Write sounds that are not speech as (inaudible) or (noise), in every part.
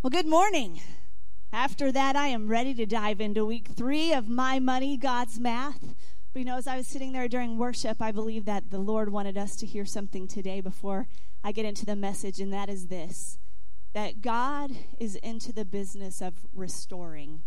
Well, good morning. After that, I am ready to dive into week three of My Money, God's Math. But you know, as I was sitting there during worship, I believe that the Lord wanted us to hear something today before I get into the message, and that is this that God is into the business of restoring.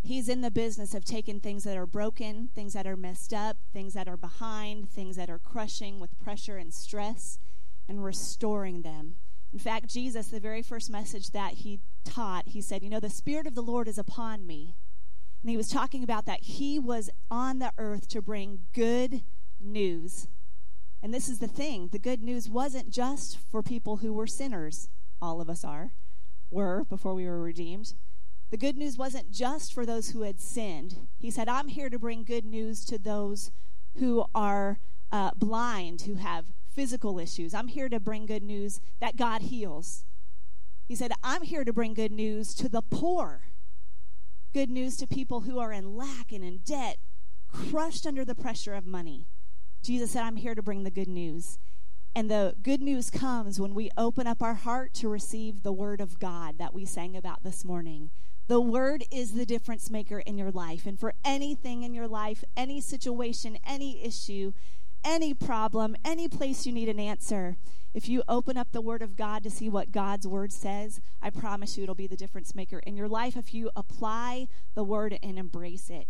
He's in the business of taking things that are broken, things that are messed up, things that are behind, things that are crushing with pressure and stress, and restoring them. In fact, Jesus, the very first message that he taught, he said, You know, the Spirit of the Lord is upon me. And he was talking about that he was on the earth to bring good news. And this is the thing the good news wasn't just for people who were sinners, all of us are, were before we were redeemed. The good news wasn't just for those who had sinned. He said, I'm here to bring good news to those who are uh, blind, who have physical issues. I'm here to bring good news that God heals. He said, I'm here to bring good news to the poor, good news to people who are in lack and in debt, crushed under the pressure of money. Jesus said, I'm here to bring the good news. And the good news comes when we open up our heart to receive the word of God that we sang about this morning. The word is the difference maker in your life. And for anything in your life, any situation, any issue, any problem, any place you need an answer, if you open up the Word of God to see what God's Word says, I promise you it'll be the difference maker in your life if you apply the Word and embrace it.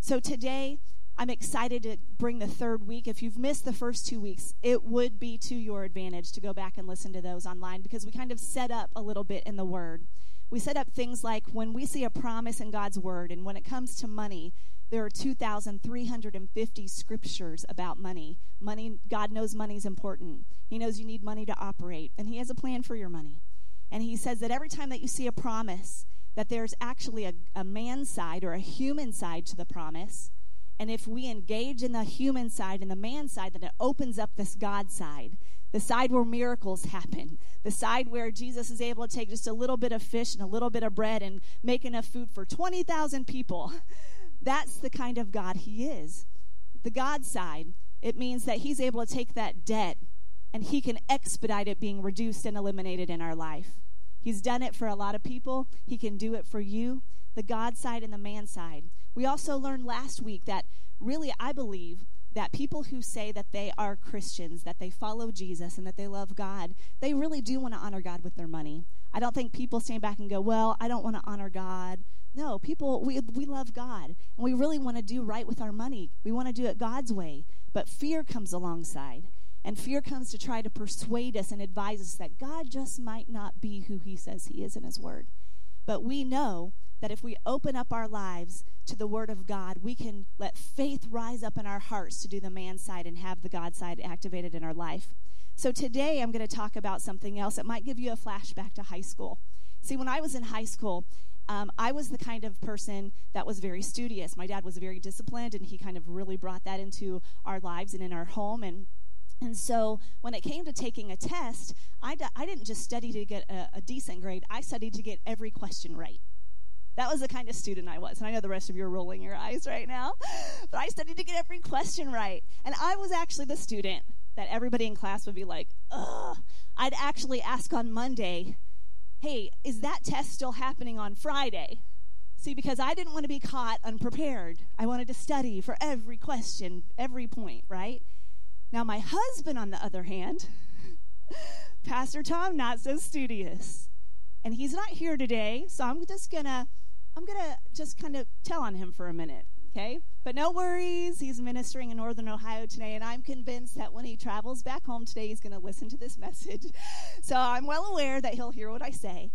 So today, I'm excited to bring the third week. If you've missed the first two weeks, it would be to your advantage to go back and listen to those online because we kind of set up a little bit in the Word. We set up things like when we see a promise in God's Word, and when it comes to money, there are 2,350 scriptures about money. Money, God knows money is important. He knows you need money to operate, and He has a plan for your money. And He says that every time that you see a promise, that there's actually a, a man side or a human side to the promise. And if we engage in the human side and the man side, then it opens up this God side, the side where miracles happen, the side where Jesus is able to take just a little bit of fish and a little bit of bread and make enough food for 20,000 people. (laughs) That's the kind of God He is. The God side, it means that He's able to take that debt and He can expedite it being reduced and eliminated in our life. He's done it for a lot of people, He can do it for you. The God side and the man side. We also learned last week that really, I believe that people who say that they are Christians, that they follow Jesus, and that they love God, they really do want to honor God with their money. I don't think people stand back and go, Well, I don't want to honor God no, people, we, we love God and we really want to do right with our money. We want to do it God's way. But fear comes alongside. And fear comes to try to persuade us and advise us that God just might not be who he says he is in his word. But we know that if we open up our lives to the word of God, we can let faith rise up in our hearts to do the man side and have the God side activated in our life. So today I'm going to talk about something else that might give you a flashback to high school. See, when I was in high school, um, I was the kind of person that was very studious. My dad was very disciplined, and he kind of really brought that into our lives and in our home. And and so when it came to taking a test, I d- I didn't just study to get a, a decent grade. I studied to get every question right. That was the kind of student I was. And I know the rest of you are rolling your eyes right now. (laughs) But I studied to get every question right. And I was actually the student that everybody in class would be like, ugh. I'd actually ask on Monday, hey, is that test still happening on Friday? See, because I didn't want to be caught unprepared. I wanted to study for every question, every point, right? Now, my husband, on the other hand, (laughs) Pastor Tom, not so studious. And he's not here today, so I'm just gonna I'm gonna just kind of tell on him for a minute okay? But no worries, he's ministering in Northern Ohio today, and I'm convinced that when he travels back home today, he's going to listen to this (laughs) message. So I'm well aware that he'll hear what I say.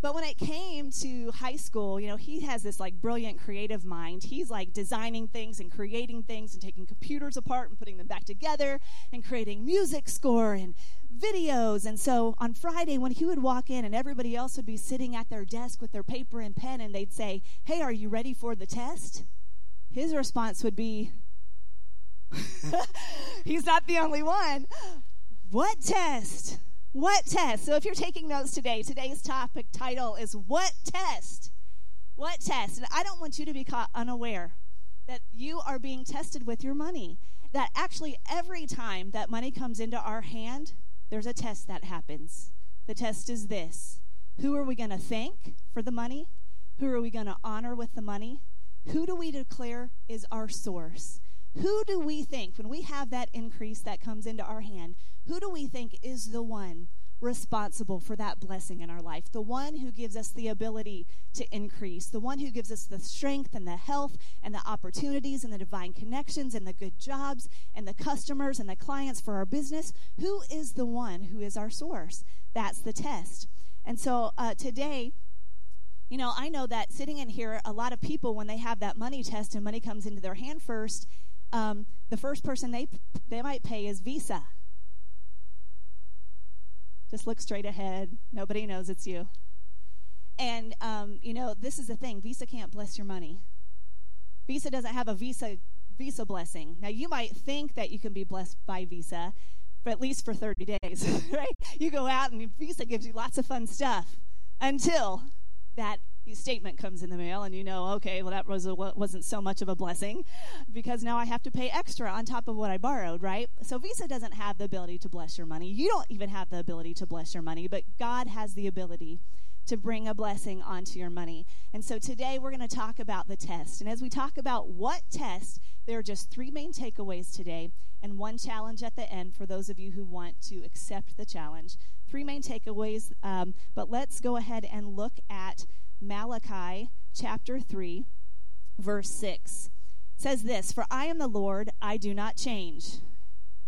But when it came to high school, you know, he has this like brilliant creative mind. He's like designing things and creating things and taking computers apart and putting them back together and creating music score and videos. And so on Friday, when he would walk in and everybody else would be sitting at their desk with their paper and pen, and they'd say, Hey, are you ready for the test? His response would be, (laughs) He's not the only one. What test? What test? So if you're taking notes today, today's topic title is What Test? What test? And I don't want you to be caught unaware that you are being tested with your money. That actually, every time that money comes into our hand, there's a test that happens. The test is this Who are we going to thank for the money? Who are we going to honor with the money? Who do we declare is our source? Who do we think, when we have that increase that comes into our hand, who do we think is the one responsible for that blessing in our life, the one who gives us the ability to increase, the one who gives us the strength and the health and the opportunities and the divine connections and the good jobs and the customers and the clients for our business. Who is the one who is our source? That's the test. And so uh, today, you know, I know that sitting in here, a lot of people, when they have that money test and money comes into their hand first, um, the first person they they might pay is Visa just look straight ahead. Nobody knows it's you. And, um, you know, this is the thing Visa can't bless your money. Visa doesn't have a Visa Visa blessing. Now, you might think that you can be blessed by Visa, but at least for 30 days, (laughs) right? You go out and Visa gives you lots of fun stuff until that statement comes in the mail and you know okay well that was a, wasn't so much of a blessing because now i have to pay extra on top of what i borrowed right? So visa doesn't have the ability to bless your money. You don't even have the ability to bless your money but god has the ability to bring a blessing onto your money. And so today we're going to talk about the test. And as we talk about what test there are just three main takeaways today and one challenge at the end for those of you who want to accept the challenge three main takeaways um, but let's go ahead and look at Malachi chapter 3, verse 6. It says this For I am the Lord, I do not change.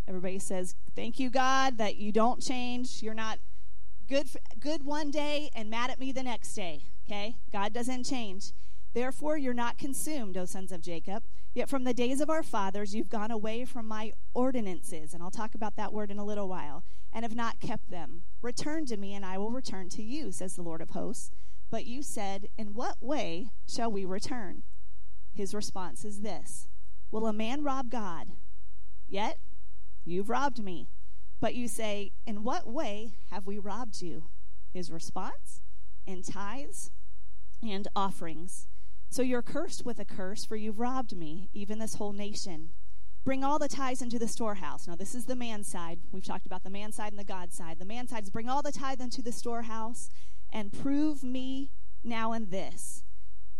Everybody says, Thank you, God, that you don't change. You're not good, good one day and mad at me the next day. Okay? God doesn't change. Therefore, you're not consumed, O sons of Jacob. Yet from the days of our fathers, you've gone away from my ordinances, and I'll talk about that word in a little while, and have not kept them. Return to me, and I will return to you, says the Lord of hosts. But you said, In what way shall we return? His response is this Will a man rob God? Yet you've robbed me. But you say, In what way have we robbed you? His response, In tithes and offerings. So you're cursed with a curse, for you've robbed me, even this whole nation. Bring all the tithes into the storehouse. Now, this is the man side. We've talked about the man side and the God side. The man side is bring all the tithe into the storehouse and prove me now in this,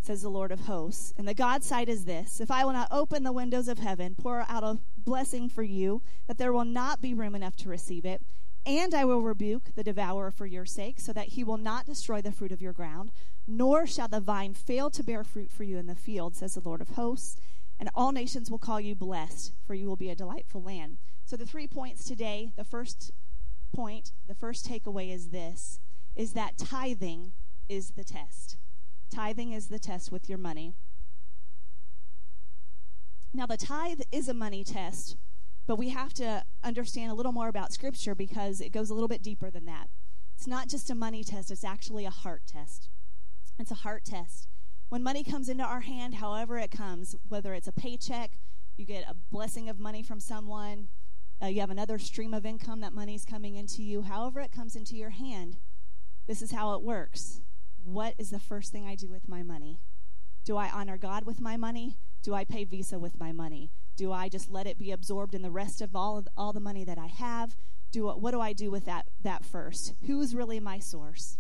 says the Lord of hosts. And the God side is this if I will not open the windows of heaven, pour out a blessing for you, that there will not be room enough to receive it, and I will rebuke the devourer for your sake, so that he will not destroy the fruit of your ground, nor shall the vine fail to bear fruit for you in the field, says the Lord of hosts. And all nations will call you blessed, for you will be a delightful land. So, the three points today the first point, the first takeaway is this is that tithing is the test. Tithing is the test with your money. Now, the tithe is a money test, but we have to understand a little more about Scripture because it goes a little bit deeper than that. It's not just a money test, it's actually a heart test. It's a heart test. When money comes into our hand, however it comes, whether it's a paycheck, you get a blessing of money from someone, uh, you have another stream of income that money's coming into you, however it comes into your hand, this is how it works. What is the first thing I do with my money? Do I honor God with my money? Do I pay Visa with my money? Do I just let it be absorbed in the rest of all of all the money that I have? Do what do I do with that that first? Who's really my source?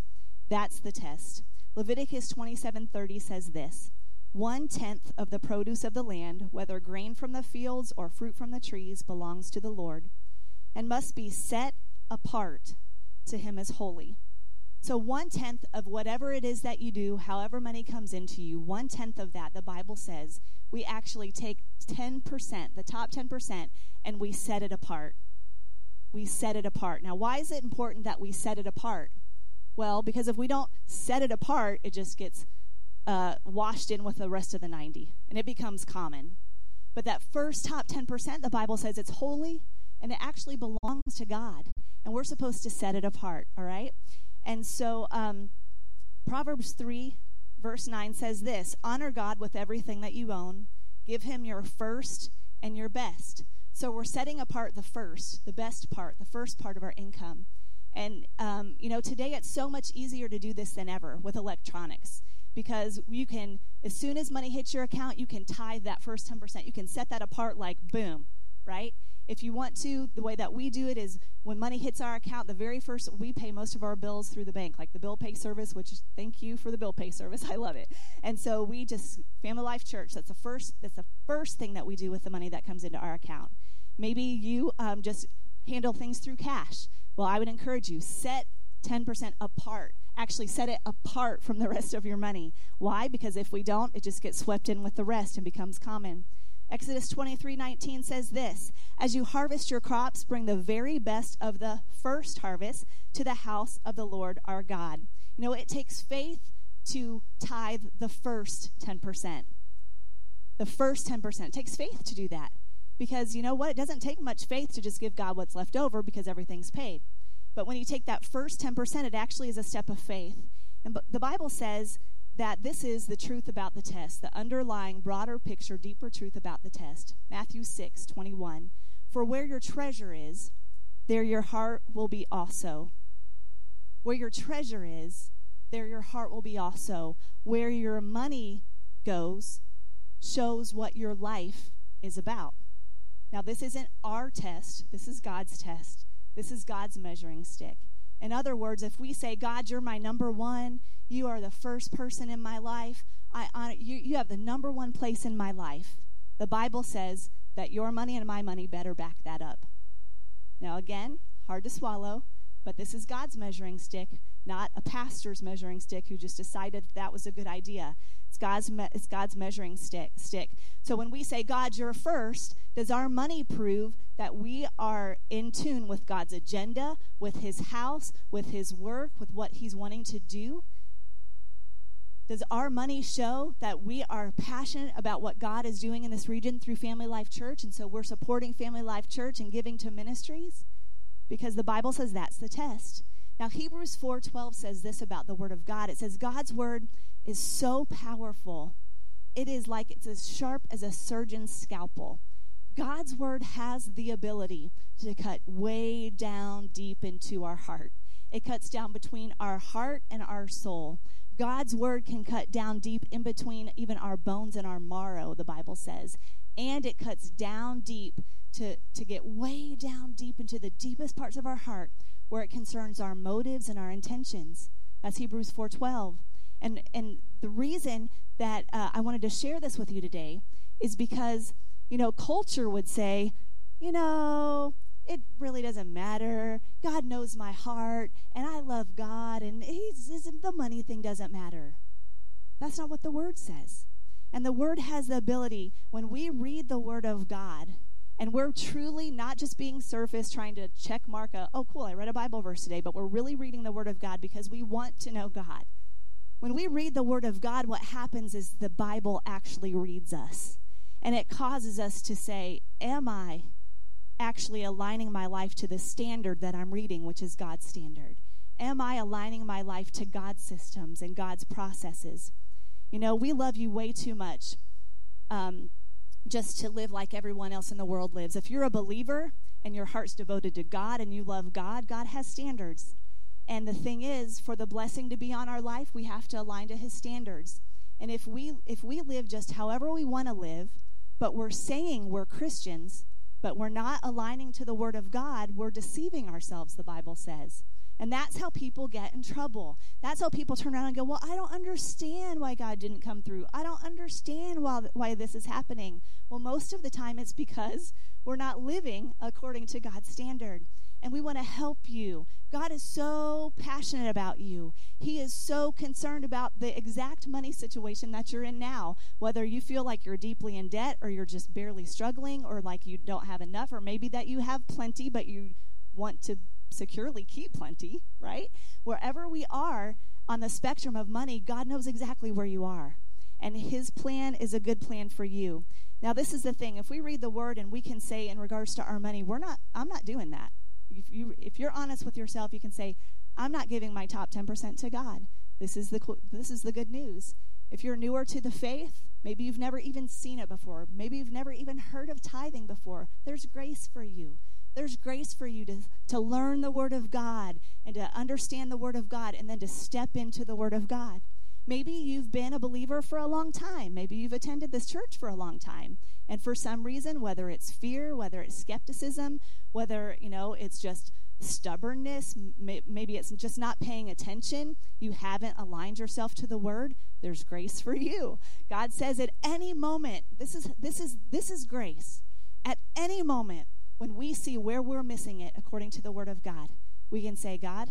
That's the test. Leviticus 27:30 says this: One tenth of the produce of the land, whether grain from the fields or fruit from the trees, belongs to the Lord, and must be set apart to Him as holy. So, one tenth of whatever it is that you do, however money comes into you, one tenth of that, the Bible says, we actually take 10%, the top 10%, and we set it apart. We set it apart. Now, why is it important that we set it apart? Well, because if we don't set it apart, it just gets uh, washed in with the rest of the 90, and it becomes common. But that first top 10%, the Bible says it's holy and it actually belongs to God. And we're supposed to set it apart, all right? And so um, Proverbs 3, verse 9 says this Honor God with everything that you own, give him your first and your best. So we're setting apart the first, the best part, the first part of our income. And, um, you know, today it's so much easier to do this than ever with electronics because you can, as soon as money hits your account, you can tithe that first 10%. You can set that apart like, boom, right? If you want to, the way that we do it is when money hits our account, the very first, we pay most of our bills through the bank, like the bill pay service, which thank you for the bill pay service. (laughs) I love it. And so we just, Family Life Church, that's the first, that's the first thing that we do with the money that comes into our account. Maybe you um, just handle things through cash. Well, I would encourage you, set 10% apart. Actually, set it apart from the rest of your money. Why? Because if we don't, it just gets swept in with the rest and becomes common. Exodus 23 19 says this As you harvest your crops, bring the very best of the first harvest to the house of the Lord our God. You know, it takes faith to tithe the first 10%. The first 10%. It takes faith to do that. Because you know what? It doesn't take much faith to just give God what's left over because everything's paid. But when you take that first 10%, it actually is a step of faith. And the Bible says that this is the truth about the test, the underlying broader picture, deeper truth about the test. Matthew 6, 21. For where your treasure is, there your heart will be also. Where your treasure is, there your heart will be also. Where your money goes shows what your life is about. Now, this isn't our test, this is God's test. This is God's measuring stick. In other words, if we say, God, you're my number one, you are the first person in my life, I honor, you, you have the number one place in my life, the Bible says that your money and my money better back that up. Now, again, hard to swallow, but this is God's measuring stick, not a pastor's measuring stick who just decided that was a good idea. It's God's, me- it's God's measuring stick, stick. So when we say, God, you're first, does our money prove that we are in tune with God's agenda, with His house, with His work, with what He's wanting to do? Does our money show that we are passionate about what God is doing in this region through Family Life Church? And so we're supporting Family Life Church and giving to ministries? Because the Bible says that's the test. Now Hebrews 4:12 says this about the word of God. It says God's word is so powerful. It is like it's as sharp as a surgeon's scalpel. God's word has the ability to cut way down deep into our heart. It cuts down between our heart and our soul. God's word can cut down deep in between even our bones and our marrow, the Bible says. And it cuts down deep to, to get way down deep into the deepest parts of our heart where it concerns our motives and our intentions. That's Hebrews 4:12. And and the reason that uh, I wanted to share this with you today is because you know culture would say, you know, it really doesn't matter. God knows my heart, and I love God, and he's, the money thing doesn't matter. That's not what the Word says. And the Word has the ability, when we read the Word of God, and we're truly not just being surface trying to check mark a, oh, cool, I read a Bible verse today, but we're really reading the Word of God because we want to know God. When we read the Word of God, what happens is the Bible actually reads us. And it causes us to say, Am I actually aligning my life to the standard that I'm reading, which is God's standard? Am I aligning my life to God's systems and God's processes? You know, we love you way too much um, just to live like everyone else in the world lives. If you're a believer and your heart's devoted to God and you love God, God has standards. And the thing is, for the blessing to be on our life, we have to align to his standards. And if we if we live just however we want to live, but we're saying we're Christians, but we're not aligning to the Word of God, we're deceiving ourselves, the Bible says. And that's how people get in trouble. That's how people turn around and go, Well, I don't understand why God didn't come through. I don't understand why, why this is happening. Well, most of the time it's because we're not living according to God's standard and we want to help you. God is so passionate about you. He is so concerned about the exact money situation that you're in now, whether you feel like you're deeply in debt or you're just barely struggling or like you don't have enough or maybe that you have plenty but you want to securely keep plenty, right? Wherever we are on the spectrum of money, God knows exactly where you are. And his plan is a good plan for you. Now, this is the thing. If we read the word and we can say in regards to our money, we're not I'm not doing that if you if you're honest with yourself, you can say, "I'm not giving my top 10% to God." This is the this is the good news. If you're newer to the faith, maybe you've never even seen it before. Maybe you've never even heard of tithing before. There's grace for you. There's grace for you to, to learn the Word of God and to understand the Word of God and then to step into the Word of God. Maybe you've been a believer for a long time. Maybe you've attended this church for a long time. And for some reason, whether it's fear, whether it's skepticism, whether, you know, it's just stubbornness, maybe it's just not paying attention, you haven't aligned yourself to the word, there's grace for you. God says at any moment, this is this is this is grace. At any moment when we see where we're missing it according to the word of God, we can say, God,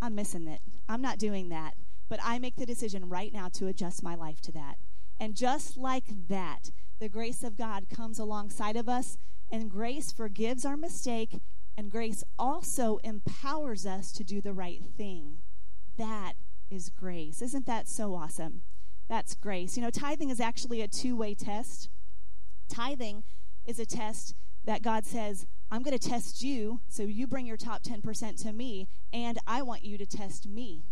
I'm missing it. I'm not doing that. But I make the decision right now to adjust my life to that. And just like that, the grace of God comes alongside of us, and grace forgives our mistake, and grace also empowers us to do the right thing. That is grace. Isn't that so awesome? That's grace. You know, tithing is actually a two way test. Tithing is a test that God says, I'm going to test you, so you bring your top 10% to me, and I want you to test me.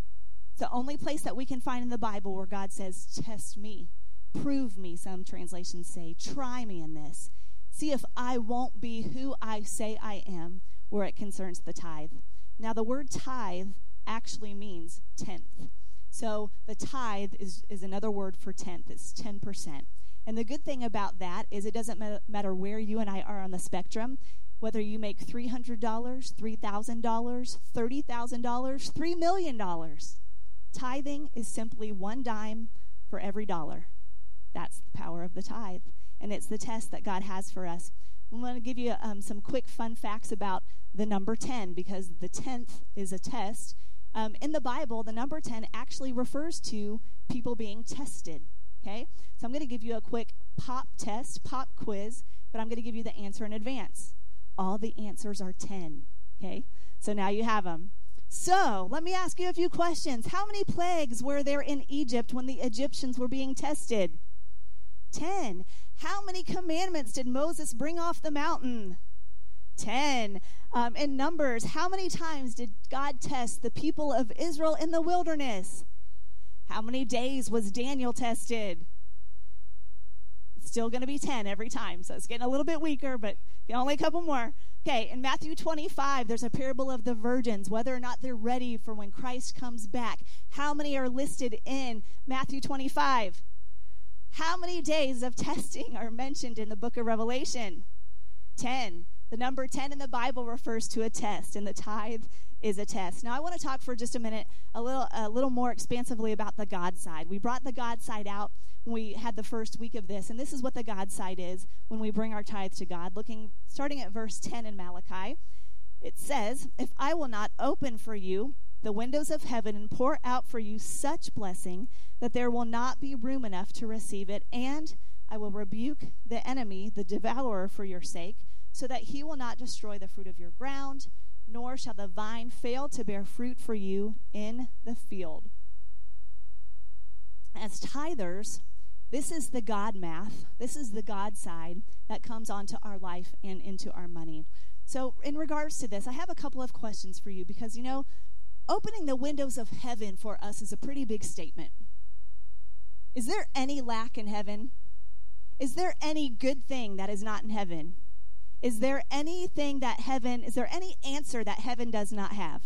It's the only place that we can find in the Bible where God says, Test me, prove me, some translations say, try me in this. See if I won't be who I say I am where it concerns the tithe. Now, the word tithe actually means tenth. So the tithe is, is another word for tenth, it's 10%. And the good thing about that is it doesn't matter where you and I are on the spectrum, whether you make $300, $3,000, $30,000, $3 million. Tithing is simply one dime for every dollar. That's the power of the tithe. And it's the test that God has for us. I'm going to give you um, some quick fun facts about the number 10 because the 10th is a test. Um, in the Bible, the number 10 actually refers to people being tested. Okay? So I'm going to give you a quick pop test, pop quiz, but I'm going to give you the answer in advance. All the answers are 10. Okay? So now you have them. So let me ask you a few questions. How many plagues were there in Egypt when the Egyptians were being tested? 10. How many commandments did Moses bring off the mountain? 10. Um, in Numbers, how many times did God test the people of Israel in the wilderness? How many days was Daniel tested? Still going to be 10 every time. So it's getting a little bit weaker, but only a couple more. Okay, in Matthew 25, there's a parable of the virgins, whether or not they're ready for when Christ comes back. How many are listed in Matthew 25? How many days of testing are mentioned in the book of Revelation? 10. The number 10 in the Bible refers to a test, and the tithe is a test. Now, I want to talk for just a minute a little, a little more expansively about the God side. We brought the God side out when we had the first week of this, and this is what the God side is when we bring our tithe to God. Looking, starting at verse 10 in Malachi, it says, If I will not open for you the windows of heaven and pour out for you such blessing that there will not be room enough to receive it, and I will rebuke the enemy, the devourer, for your sake so that he will not destroy the fruit of your ground, nor shall the vine fail to bear fruit for you in the field. As tithers, this is the God math. This is the God side that comes onto our life and into our money. So, in regards to this, I have a couple of questions for you because, you know, opening the windows of heaven for us is a pretty big statement. Is there any lack in heaven? Is there any good thing that is not in heaven? Is there anything that heaven, is there any answer that heaven does not have?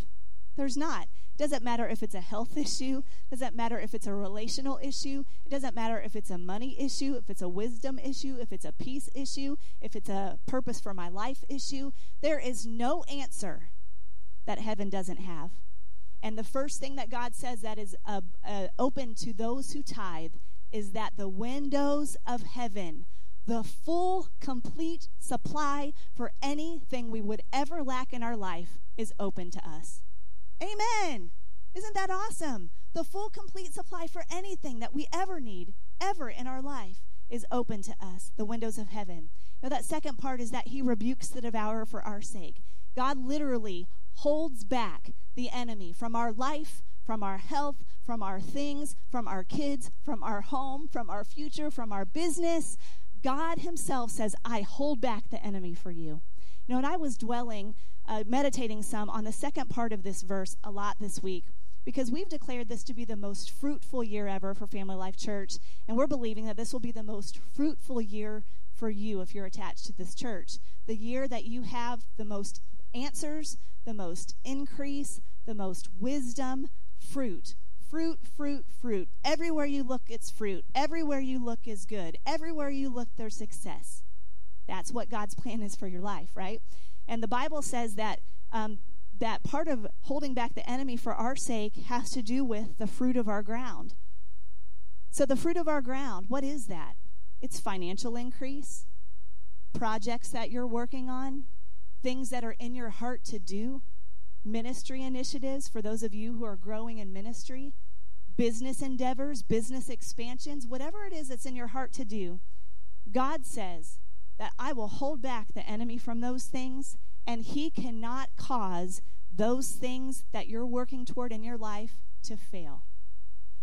There's not. Doesn't matter if it's a health (laughs) issue, doesn't matter if it's a relational issue, it doesn't matter if it's a money issue, if it's a wisdom issue, if it's a peace issue, if it's a purpose for my life issue. There is no answer that heaven doesn't have. And the first thing that God says that is uh, uh, open to those who tithe is that the windows of heaven the full, complete supply for anything we would ever lack in our life is open to us. Amen. Isn't that awesome? The full, complete supply for anything that we ever need, ever in our life, is open to us, the windows of heaven. Now, that second part is that he rebukes the devourer for our sake. God literally holds back the enemy from our life, from our health, from our things, from our kids, from our home, from our future, from our business, God Himself says, I hold back the enemy for you. You know, and I was dwelling, uh, meditating some on the second part of this verse a lot this week because we've declared this to be the most fruitful year ever for Family Life Church, and we're believing that this will be the most fruitful year for you if you're attached to this church. The year that you have the most answers, the most increase, the most wisdom, fruit, fruit, fruit, fruit. Everywhere you look, it's fruit. Everywhere you look is good. Everywhere you look, there's success. That's what God's plan is for your life, right? And the Bible says that um, that part of holding back the enemy for our sake has to do with the fruit of our ground. So, the fruit of our ground, what is that? It's financial increase, projects that you're working on, things that are in your heart to do, ministry initiatives for those of you who are growing in ministry, business endeavors, business expansions, whatever it is that's in your heart to do. God says that I will hold back the enemy from those things, and he cannot cause those things that you're working toward in your life to fail.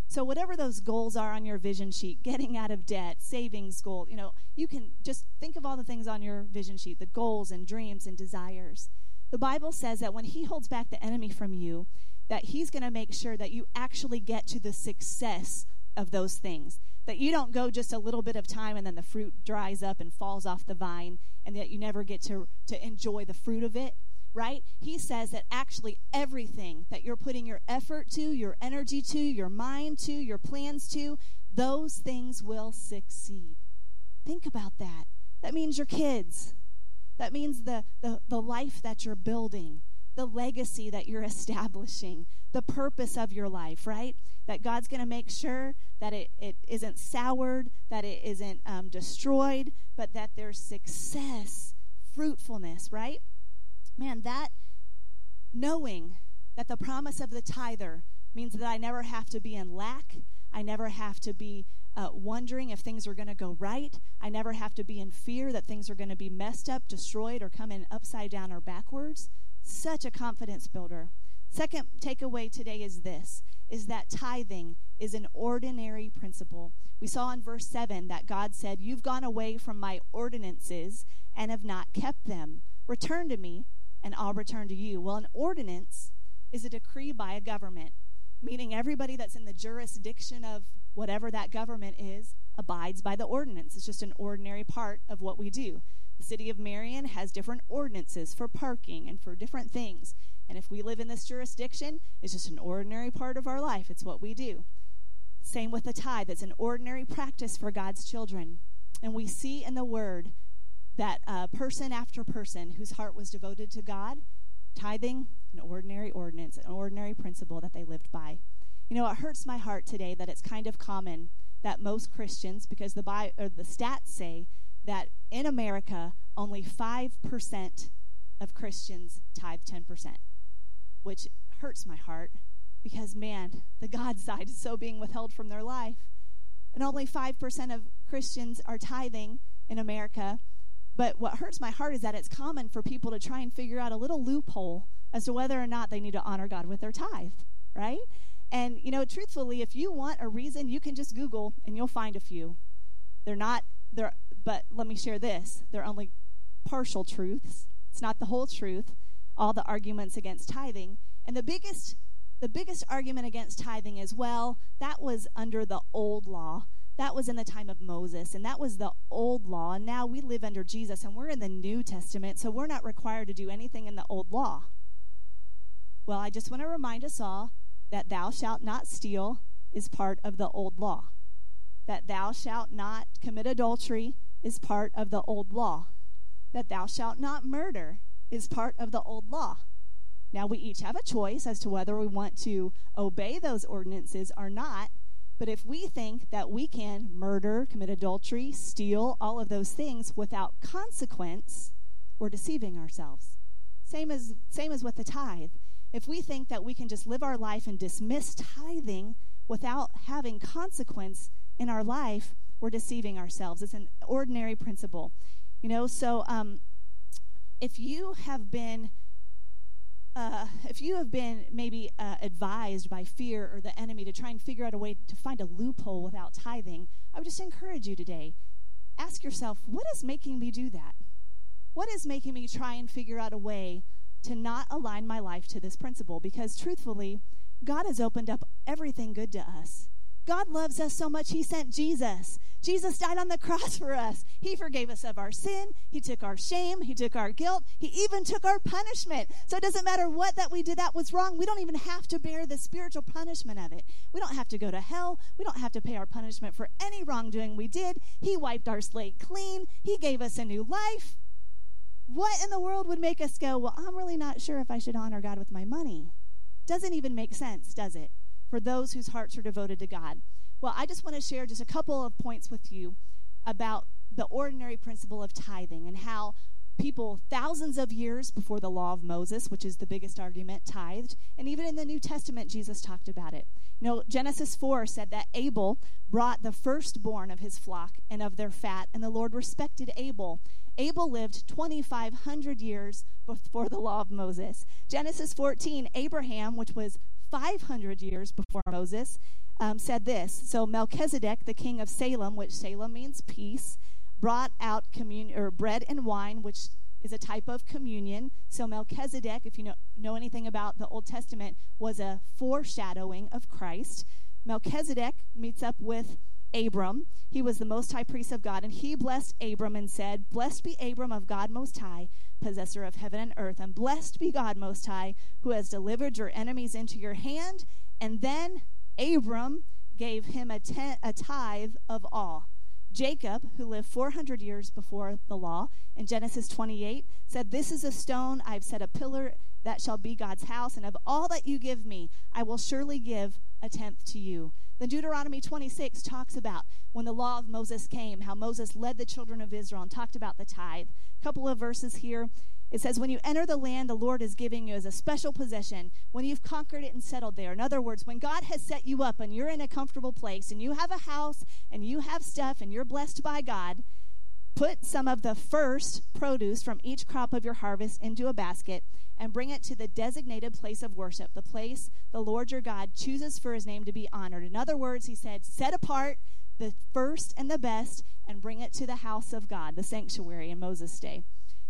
So, whatever those goals are on your vision sheet, getting out of debt, savings goal, you know, you can just think of all the things on your vision sheet the goals and dreams and desires. The Bible says that when He holds back the enemy from you, that He's going to make sure that you actually get to the success of those things. That you don't go just a little bit of time and then the fruit dries up and falls off the vine, and that you never get to, to enjoy the fruit of it right? He says that actually everything that you're putting your effort to, your energy to, your mind to, your plans to, those things will succeed. Think about that. That means your kids. That means the, the, the life that you're building, the legacy that you're (laughs) establishing, the purpose of your life, right? That God's going to make sure that it, it isn't soured, that it isn't um, destroyed, but that there's success, fruitfulness, right? Man, that knowing that the promise of the tither means that I never have to be in lack. I never have to be uh, wondering if things are going to go right. I never have to be in fear that things are going to be messed up, destroyed, or come in upside down or backwards. Such a confidence builder. Second takeaway today is this is that tithing is an ordinary principle. We saw in verse 7 that God said, You've gone away from my ordinances and have not kept them. Return to me, and I'll return to you. Well, an ordinance is a decree by a government, meaning everybody that's in the jurisdiction of whatever that government is abides by the ordinance. It's just an ordinary part of what we do. The city of Marion has different ordinances for parking and for different things. And if we live in this jurisdiction, it's just an ordinary part of our life. It's what we do. Same with the tithe, it's an ordinary practice for God's children. And we see in the word that uh, person after person whose heart was devoted to God, tithing, an ordinary ordinance, an ordinary principle that they lived by. You know, it hurts my heart today that it's kind of common that most Christians, because the Bi- or the stats say that in America only five percent of Christians tithe ten percent, which hurts my heart because man, the God (laughs) side is so being withheld from their life, and only five percent of Christians are tithing in America. But what hurts my heart is that it's common for people to try and figure out a little loophole as to whether or not they need to honor God with their tithe, right? And, you know, truthfully, if you want a reason, you can just Google and you'll find a few. They're not, they're, but let me share this. They're only partial truths. It's not the whole truth. All the arguments against tithing. And the biggest, the biggest argument against tithing is, well, that was under the old law that was in the time of Moses, and that was the old law. And now we live under Jesus, and we're in the New Testament, so we're not required to do anything in the old law. Well, I just want to remind us all that thou shalt not steal is part of the old law, that thou shalt not commit adultery is part of the old law, that thou shalt not murder is part of the old law. Now, we each have a choice as to whether we want to obey those ordinances or not. But if we think that we can murder, commit adultery, steal, all of those things without consequence, we're deceiving ourselves. Same as same as with the tithe. If we think that we can just live our life and dismiss tithing without having consequence in our life, we're deceiving ourselves. It's an ordinary principle. You know, so um, if you have been uh, if you have been maybe uh, advised by fear or the enemy to try and figure out a way to find a loophole without tithing, I would just encourage you today. Ask yourself, what is making me do that? What is making me try and figure out a way to not align my life to this principle? Because truthfully, God has opened up everything good to us. God loves us so much, He sent Jesus. Jesus died on the (laughs) cross for us. He forgave us of our sin. He took our shame. He took our guilt. He even took our punishment. So it doesn't matter what that we did that was wrong. We don't even have to bear the spiritual punishment of it. We don't have to go to hell. We don't have to pay our punishment for any wrongdoing we did. He wiped our slate clean. He gave us a new life. What in the world would make us go, well, I'm really not sure if I should honor God with my money? Doesn't even make sense, does it? For those whose hearts are devoted to God. Well, I just want to share just a couple of points with you about the ordinary principle of tithing and how people thousands of years before the law of Moses, which is the biggest argument, tithed. And even in the New Testament, Jesus talked about it. You know, Genesis 4 said that Abel brought the firstborn of his flock and of their fat, and the Lord respected Abel. Abel lived 2,500 years before the law of Moses. Genesis 14, Abraham, which was 500 years before Moses, um, said this. So Melchizedek, the king of Salem, which Salem means peace, brought out communion or bread and wine, which is a type of communion. So Melchizedek, if you know, know anything about the Old Testament, was a foreshadowing of Christ. Melchizedek meets up with Abram. He was the most high priest of God, and he blessed Abram and said, Blessed be Abram of God Most High, possessor of heaven and earth, and blessed be God Most High, who has delivered your enemies into your hand. And then Abram gave him a, ten, a tithe of all. Jacob, who lived 400 years before the law, in Genesis 28, said, This is a stone, I've set a pillar that shall be God's house, and of all that you give me, I will surely give a tenth to you. Then Deuteronomy 26 talks about when the law of Moses came, how Moses led the children of Israel and talked about the tithe. A couple of verses here. It says, When you enter the land the Lord is giving you as a special possession, when you've conquered it and settled there. In other words, when God has set you up and you're in a comfortable place and you have a house and you have stuff and you're blessed by God, put some of the first produce from each crop of your harvest into a basket and bring it to the designated place of worship, the place the Lord your God chooses for his name to be honored. In other words, he said, set apart the first and the best and bring it to the house of God, the sanctuary in Moses' day.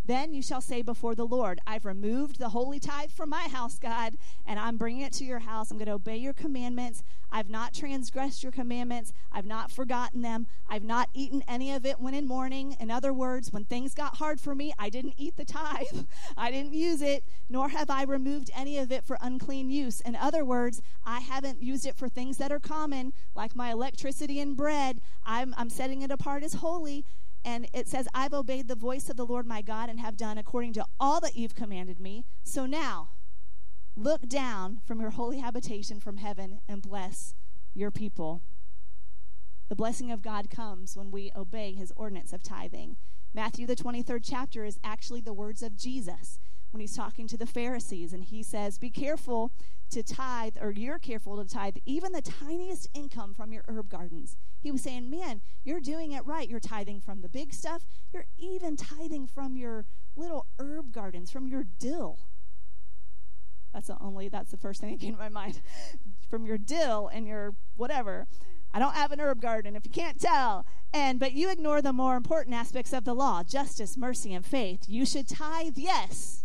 Then you shall say before the Lord, I've removed the holy tithe from my house, God, and I'm bringing it to your house. I'm going to obey your commandments. I've not transgressed your commandments. I've not forgotten them. I've not eaten any of it when in mourning. In other words, when things got hard for me, I didn't eat the tithe. (laughs) I didn't use it, nor have I removed any of it for unclean use. In other words, I haven't used it for things that are common, like my electricity and bread. I'm, I'm setting it apart as holy. And it says, I've obeyed the voice of the Lord my God and have done according to all that you've commanded me. So now, look down from your holy habitation from heaven and bless your people. The blessing of God comes when we obey his ordinance of tithing. Matthew, the 23rd chapter, is actually the words of Jesus when he's talking to the Pharisees. And he says, Be careful to tithe, or you're careful to tithe even the tiniest income from your herb gardens. He was saying, Man, you're doing it right. You're tithing from the big stuff. You're even tithing from your little herb gardens, from your dill. That's the only, that's the first thing that came to my mind. (laughs) from your dill and your whatever. I don't have an herb garden if you can't tell. And but you ignore the more important aspects of the law, justice, mercy, and faith. You should tithe, yes.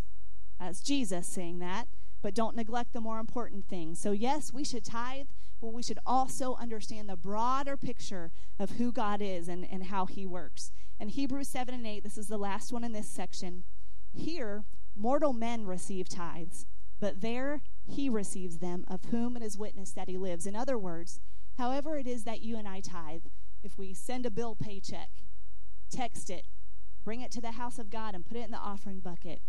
That's Jesus saying that but don't neglect the more important things. So, yes, we should tithe, but we should also understand the broader picture of who God is and, and how he works. And Hebrews 7 and 8, this is the last one in this section. Here, mortal men receive tithes, but there he receives them, of whom it is witnessed that he lives. In other words, however it is that you and I tithe, if we send a bill paycheck, text it, bring it to the house of God, and put it in the offering bucket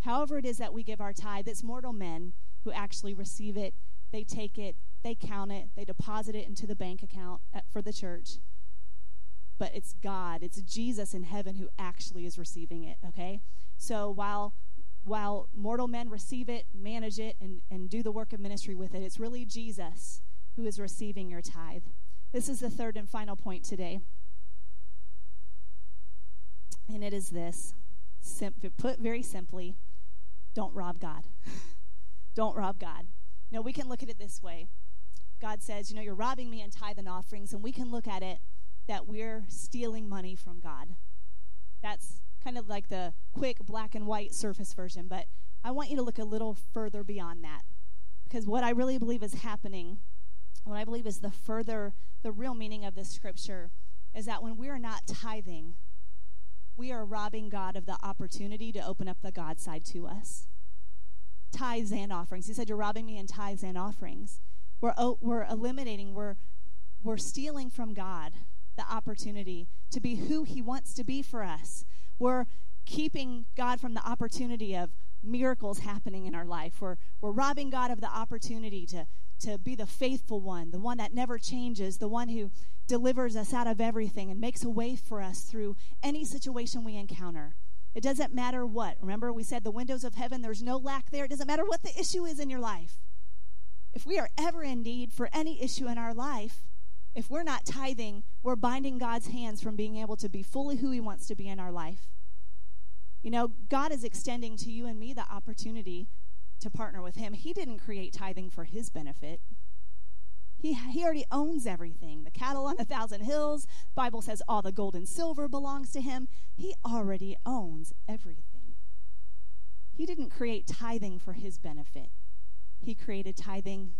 however it is that we give our tithe, it's mortal men who actually receive it, they take it, they count it, they deposit it into the bank account for the church. But it's God, it's Jesus in heaven who actually is receiving it, okay? So while while mortal men receive it, manage it, and, and do the work of ministry with it, it's really Jesus who is receiving your tithe. This is the third and final point today. And it is this Sim- put very simply, don't rob God. (laughs) don't rob God. Know, we can look at it this way. God says, you know, you're robbing me in tithe and offerings, and we can look at it that we're stealing money from God. That's kind of like the quick black and white surface version, but I want you to look a little further beyond that. Because what I really believe is happening what I believe is the further, the real meaning of this scripture is that when we are not tithing, we are robbing God of the opportunity to open up the God side to us. Tithes and offerings. He said, You're robbing me in tithes and offerings. We're, we're eliminating, we're, we're stealing from God the opportunity to be who He wants to be for us. We're keeping God from the opportunity of miracles happening in our life. We're, we're robbing God of the opportunity to, to be the faithful one, the one that never changes, the one who delivers us out of everything and makes a way for us through any situation we encounter. It doesn't matter what. Remember, we said the windows of heaven, there's no lack there. It doesn't matter what the issue is in your life. If we are ever in need for any issue in our life, if we're not tithing, we're binding God's hands from being able to be fully who He wants to be in our life. You know, God is extending to you and me the opportunity to partner with Him. He didn't create tithing for His benefit. He, he already owns everything. The cattle on a thousand hills. Bible says all the gold and silver belongs to him. He already owns everything. He didn't create tithing for his benefit. He created tithing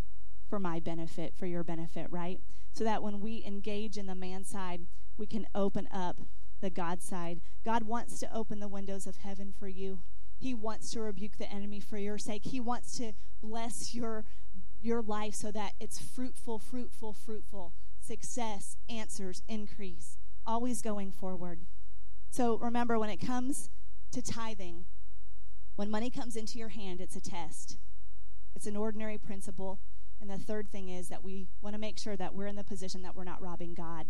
for my benefit, for your benefit, right? So that when we engage in the man side, we can open up the God side. God wants to open the windows of heaven for you. He wants to rebuke the enemy for your sake. He wants to bless your your life so that it's fruitful, fruitful, fruitful. Success, answers, increase. Always going forward. So remember when it comes to tithing, when money comes into your hand, it's a test. It's an ordinary principle. And the third thing is that we want to make sure that we're in the position that we're not robbing God.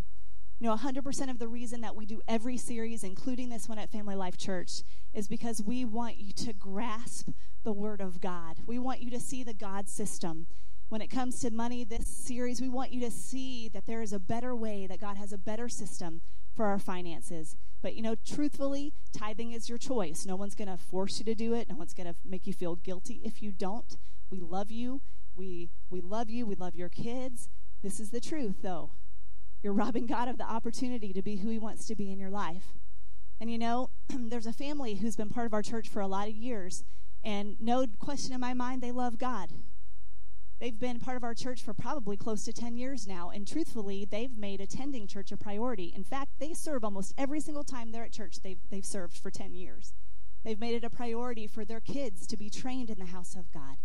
You know, 100% of the reason that we do every series, including this one at Family Life Church, is because we want you to grasp the Word of God. We want you to see the God system. When it comes to money, this series, we want you to see that there is a better way, that God has a better system for our finances. But, you know, truthfully, tithing is your choice. No one's going to force you to do it, no one's going to make you feel guilty if you don't. We love you. We, we love you. We love your kids. This is the truth, though. You're robbing God of the opportunity to be who He wants to be in your life. And you know, (clears throat) there's a family who's been part of our church for a lot of years, and no question in my mind, they love God. They've been part of our church for probably close to 10 years now, and truthfully, they've made attending church a priority. In fact, they serve almost every single time they're at church, they've, they've served for 10 years. They've made it a priority for their kids to be trained in the house of God.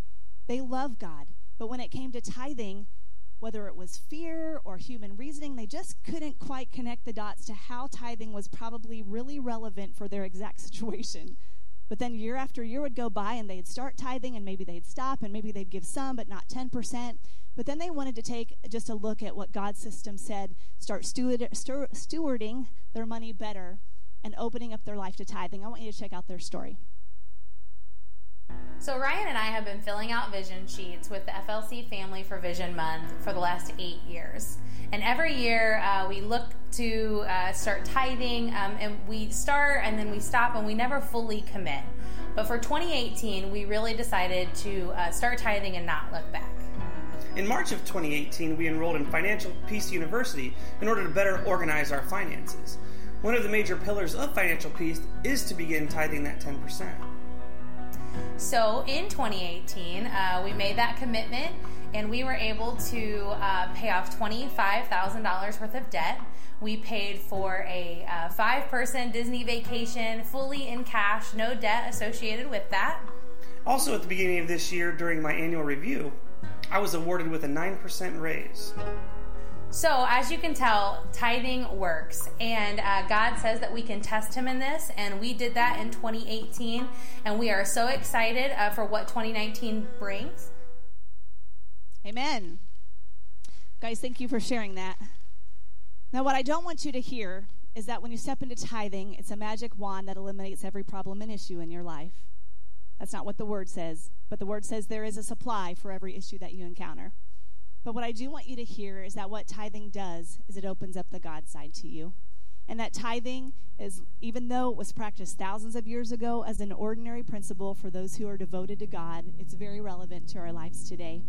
They love God, but when it came to tithing, whether it was fear or human reasoning, they just couldn't quite connect the dots to how tithing was probably really relevant for their exact (laughs) situation. But then year after year would go by and they'd start tithing and maybe they'd stop and maybe they'd give some, but not 10%. But then they wanted to take just a look at what God's system said, start steward, stewarding their money better and opening up their life to tithing. I want you to check out their story. So, Ryan and I have been filling out vision sheets with the FLC Family for Vision Month for the last eight years. And every year uh, we look to uh, start tithing, um, and we start and then we stop, and we never fully commit. But for 2018, we really decided to uh, start tithing and not look back. In March of 2018, we enrolled in Financial Peace University in order to better organize our finances. One of the major pillars of financial peace is to begin tithing that 10%. So in 2018, uh, we made that commitment and we were able to uh, pay off $25,000 worth of debt. We paid for a uh, five person Disney vacation fully in cash, no debt associated with that. Also, at the beginning of this year, during my annual review, I was awarded with a 9% raise. So, as you can tell, tithing works. And uh, God says that we can test Him in this. And we did that in 2018. And we are so excited uh, for what 2019 brings. Amen. Guys, thank you for sharing that. Now, what I don't want you to hear is that when you step into tithing, it's a magic wand that eliminates every problem and issue in your life. That's not what the word says. But the word says there is a supply for every issue that you encounter. But what I do want you to hear is that what tithing does is it opens up the God side to you. And that tithing is, even though it was practiced thousands of years ago as an ordinary principle for those who are devoted to God, it's very relevant to our lives today.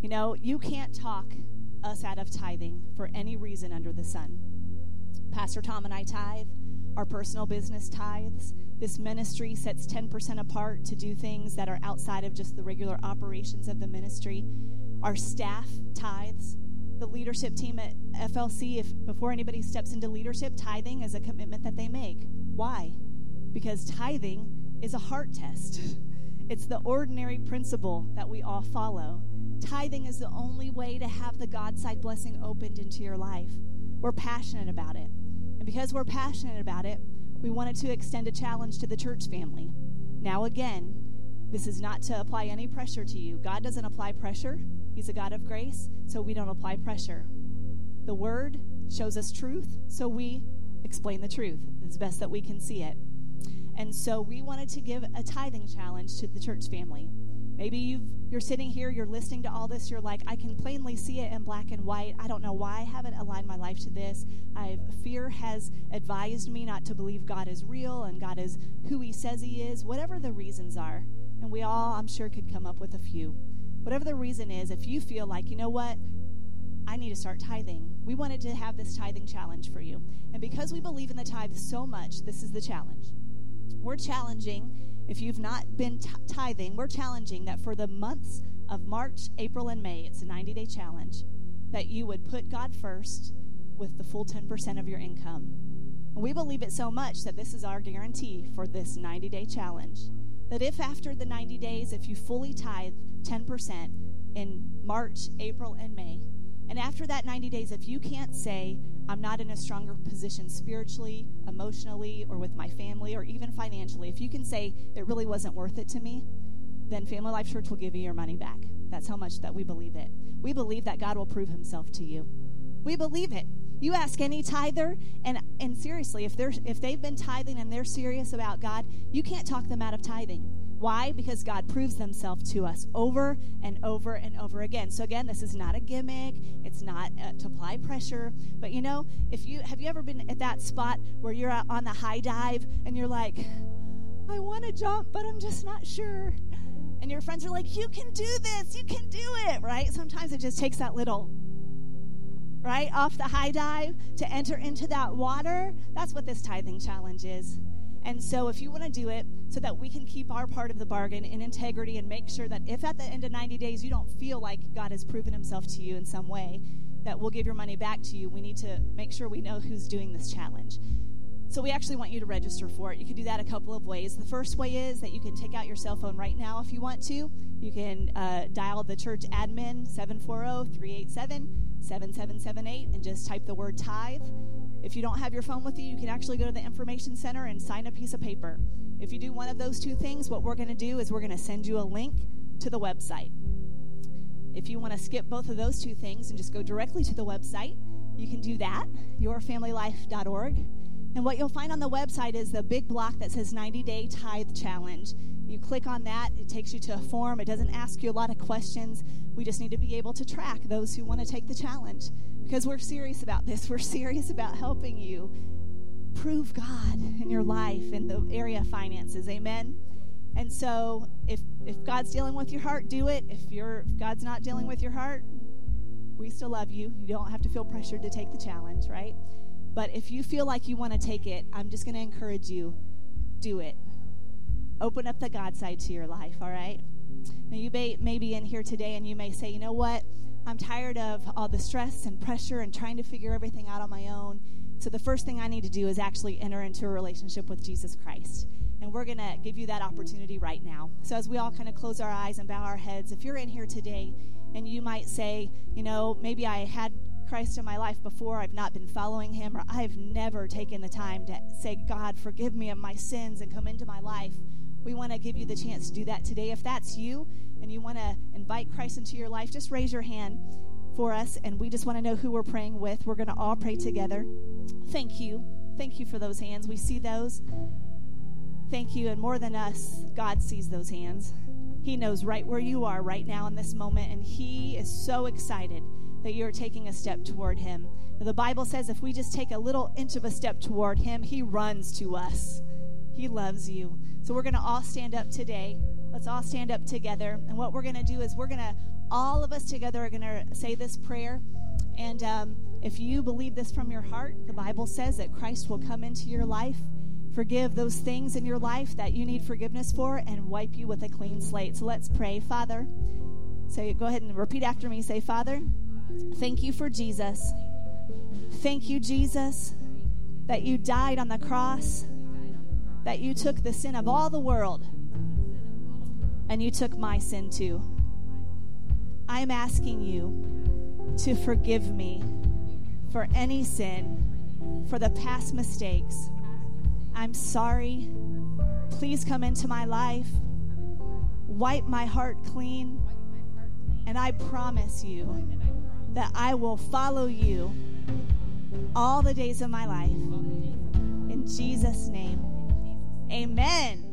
You know, you can't talk us out of tithing for any reason under the sun. Pastor Tom and I tithe. Our personal business tithes. This ministry sets 10% apart to do things that are outside of just the regular operations of the ministry. Our staff tithes. the leadership team at FLC, if before anybody steps into leadership, tithing is a commitment that they make. Why? Because tithing is a heart test. (laughs) It's the ordinary principle that we all follow. Tithing is the only way to have the God side blessing opened into your life. We're passionate about it. And because we're passionate about it, we wanted to extend a challenge to the church family. Now, again, this is not to apply any pressure to you. God doesn't apply pressure, He's a God of grace, so we don't apply pressure. The Word shows us truth, so we explain the truth as best that we can see it. And so we wanted to give a tithing challenge to the church family. Maybe you've, you're sitting here, you're listening to all this, you're like, I can plainly see it in black and white. I don't know why I haven't aligned my life to this. I've, fear has advised me not to believe God is real and God is who He says He is, whatever the reasons are. And we all, I'm sure, could come up with a few. Whatever the reason is, if you feel like, you know what, I need to start tithing, we wanted to have this tithing challenge for you. And because we believe in the tithe so much, this is the challenge. We're challenging, if you've not been t- tithing, we're challenging that for the months of March, April, and May, it's a 90 day challenge, that you would put God first with the full 10% of your income. And we believe it so much that this is our guarantee for this 90 day challenge. That if after the 90 days, if you fully tithe 10% in March, April, and May, and after that 90 days, if you can't say, I'm not in a stronger position spiritually, emotionally, or with my family, or even financially, if you can say it really wasn't worth it to me, then Family Life Church will give you your money back. That's how much that we believe it. We believe that God will prove himself to you. We believe it. You ask any tither, and and seriously, if they're if they've been tithing and they're serious about God, you can't talk them out of tithing. Why? Because God proves themselves to us over and over and over again. So again, this is not a gimmick. It's not uh, to apply pressure. But you know, if you have you ever been at that spot where you're on the high dive and you're like, I want to jump, but I'm just not sure. And your friends are like, You can do this. You can do it. Right? Sometimes it just takes that little right off the high dive to enter into that water. That's what this tithing challenge is. And so, if you want to do it so that we can keep our part of the bargain in integrity and make sure that if at the end of 90 days you don't feel like God has proven himself to you in some way, that we'll give your money back to you, we need to make sure we know who's doing this challenge. So, we actually want you to register for it. You can do that a couple of ways. The first way is that you can take out your cell phone right now if you want to. You can uh, dial the church admin 740 387 7778 and just type the word tithe if you don't have your phone with you, you can actually go to the information center and sign a piece of paper. If you do one of those two things, what we're going to do is we're going to send you a link to the website. If you want to skip both of those two things and just go directly to the website, you can do that, yourfamilylife.org. And what you'll find on the website is the big block that says 90 Day Tithe Challenge. You click on that, it takes you to a form. It doesn't ask you a lot of questions. We just need to be able to track those who want to take the challenge because we're serious about this. (laughs) We're serious about helping you prove God in your life in the area of finances. Amen. And so if if God's dealing with your heart, do it. If you're if God's not dealing with your heart, we still love you. You don't have to feel pressured to take the challenge, right? But if you feel like you want to take it, I'm just going to encourage you do it. Open up the God side to your life, all right? Now, you may, may be in here today and you may say, you know what? I'm tired of all the stress and pressure and trying to figure everything out on my own. So the first thing I need to do is actually enter into a relationship with Jesus Christ. And we're going to give you that opportunity right now. So as we all kind of close our eyes and bow our heads, if you're in here today and you might say, you know, maybe I had Christ in my life before, I've not been following him, or I've never taken the time to say, God, forgive me of my sins and come into my life. We want to give you the chance to do that today. If that's you and you want to invite Christ into your life, just raise your hand for us and we just want to know who we're praying with. We're going to all pray together. Thank you. Thank you for those hands. We see those. Thank you. And more than us, God sees those hands. He knows right where you are right now in this moment, and He is so excited that you're taking a step toward Him. The Bible says if we just take a little inch of a step toward Him, He runs to us. He loves you. So we're going to all stand up today. Let's all stand up together. And what we're going to do is we're going to, all of us together are going to say this prayer. And um, if you believe this from your heart, the Bible says that Christ will come into your life, forgive those things in your life that you need forgiveness for, and wipe you with a clean slate. So let's pray. Father, say, go ahead and repeat after me. Say, Father, Thank you for Jesus. Thank you, Jesus, that you died on the cross, that you took the sin of all the world, and you took my sin too. I'm asking you to forgive me for any sin, for the past mistakes. I'm sorry. Please come into my life, wipe my heart clean, and I promise you that I will follow you all the days of my life. In Jesus' name, amen.